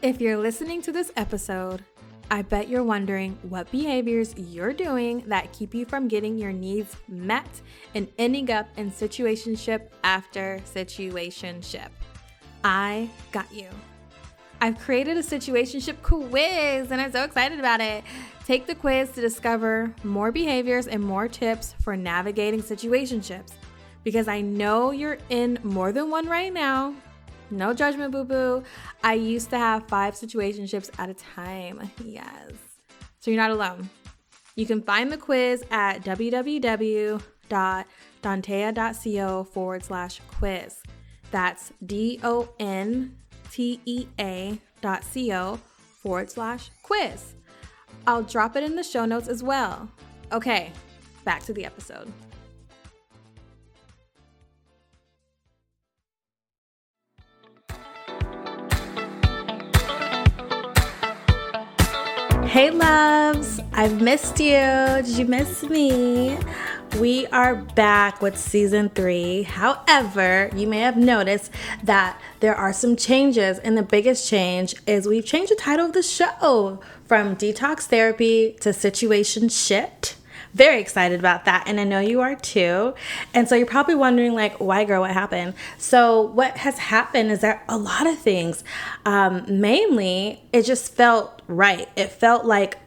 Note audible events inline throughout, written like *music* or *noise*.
If you're listening to this episode, I bet you're wondering what behaviors you're doing that keep you from getting your needs met and ending up in situationship after situationship. I got you. I've created a situationship quiz and I'm so excited about it. Take the quiz to discover more behaviors and more tips for navigating situationships because I know you're in more than one right now no judgment, boo boo. I used to have five situationships at a time. Yes. So you're not alone. You can find the quiz at www.dontea.co forward slash quiz. That's D O N T E A dot co forward slash quiz. I'll drop it in the show notes as well. Okay, back to the episode. Hey, loves, I've missed you. Did you miss me? We are back with season three. However, you may have noticed that there are some changes, and the biggest change is we've changed the title of the show from Detox Therapy to Situationship very excited about that and i know you are too. And so you're probably wondering like why girl what happened? So what has happened is that a lot of things um, mainly it just felt right. It felt like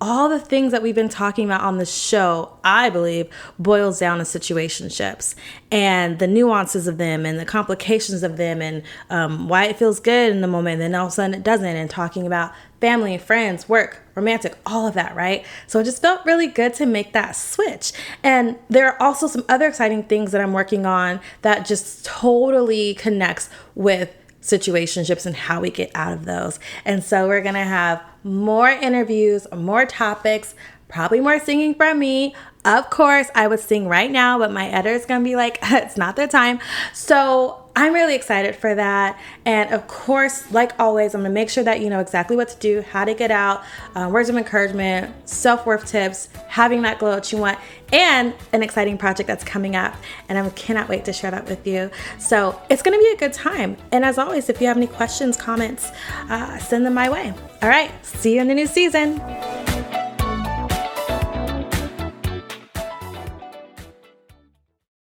all the things that we've been talking about on the show, I believe, boils down to situationships and the nuances of them and the complications of them and um, why it feels good in the moment, and then all of a sudden it doesn't, and talking about family, friends, work, romantic, all of that, right? So it just felt really good to make that switch. And there are also some other exciting things that I'm working on that just totally connects with situationships and how we get out of those. And so we're going to have more interviews, more topics, probably more singing from me. Of course, I would sing right now, but my editor's gonna be like, *laughs* it's not the time. So I'm really excited for that. And of course, like always, I'm gonna make sure that you know exactly what to do, how to get out, uh, words of encouragement, self worth tips, having that glow that you want, and an exciting project that's coming up. And I cannot wait to share that with you. So it's gonna be a good time. And as always, if you have any questions, comments, uh, send them my way. All right, see you in the new season.